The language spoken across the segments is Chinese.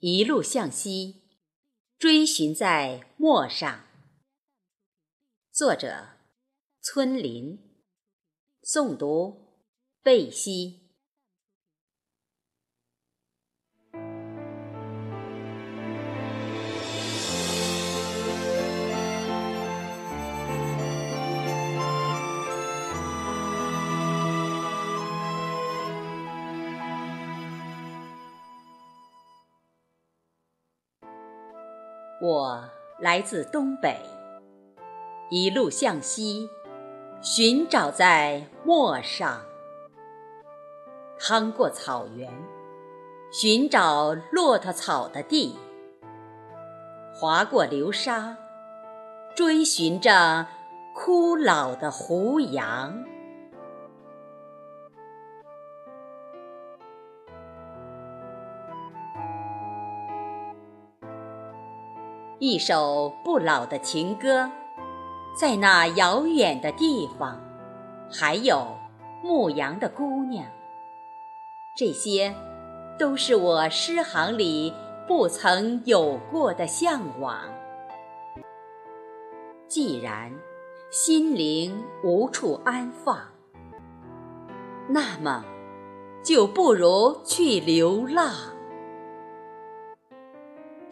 一路向西，追寻在陌上。作者：村林，诵读：贝西。我来自东北，一路向西，寻找在陌上，趟过草原，寻找骆驼草的地，划过流沙，追寻着枯老的胡杨。一首不老的情歌，在那遥远的地方，还有牧羊的姑娘。这些，都是我诗行里不曾有过的向往。既然心灵无处安放，那么，就不如去流浪。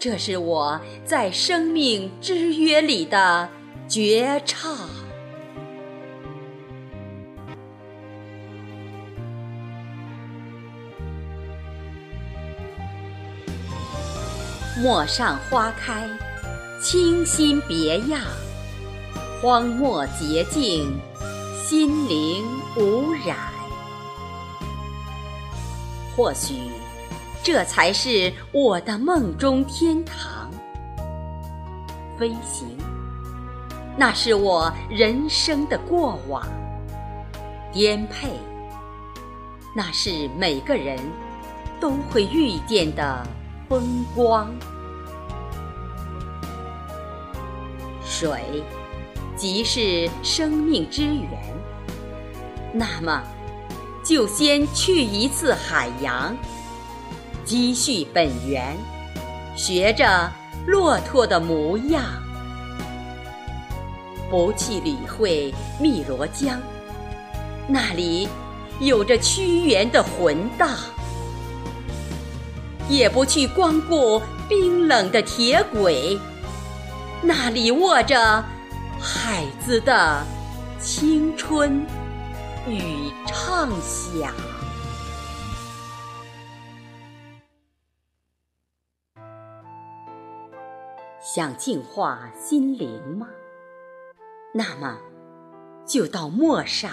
这是我在生命之约里的绝唱。陌上花开，清新别样，荒漠洁净，心灵无染。或许。这才是我的梦中天堂。飞行，那是我人生的过往；颠沛，那是每个人都会遇见的风光。水，即是生命之源。那么，就先去一次海洋。积蓄本源，学着骆驼的模样，不去理会汨罗江，那里有着屈原的魂荡；也不去光顾冰冷的铁轨，那里握着孩子的青春与畅想。想净化心灵吗？那么就到陌上，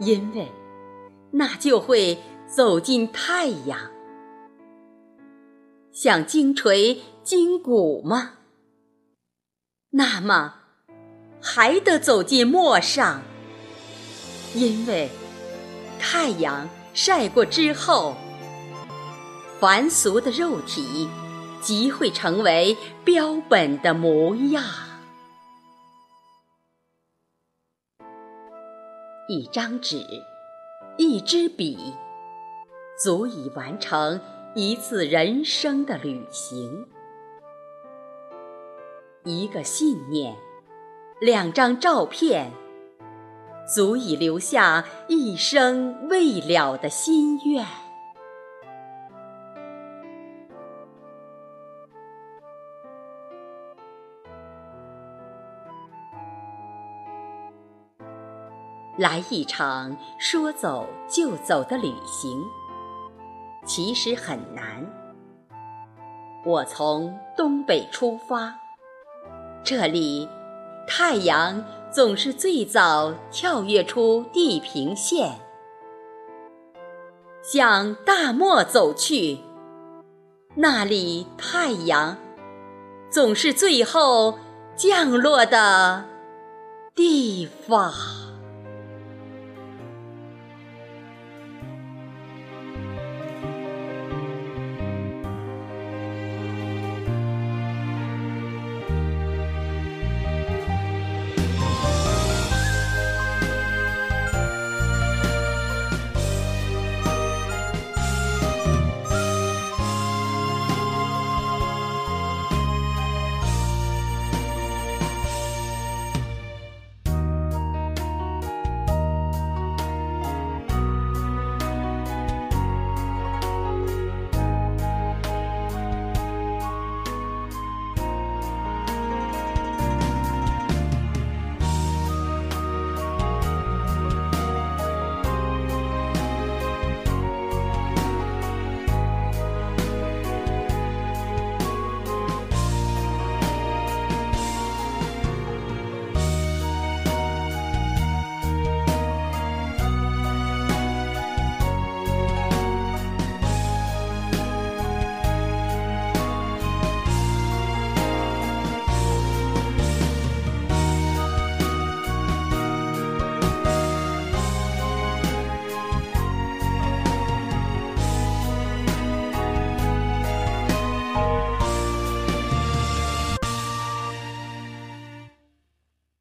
因为那就会走进太阳。想精锤筋骨吗？那么还得走进陌上，因为太阳晒过之后，凡俗的肉体。即会成为标本的模样。一张纸，一支笔，足以完成一次人生的旅行。一个信念，两张照片，足以留下一生未了的心愿。来一场说走就走的旅行，其实很难。我从东北出发，这里太阳总是最早跳跃出地平线，向大漠走去，那里太阳总是最后降落的地方。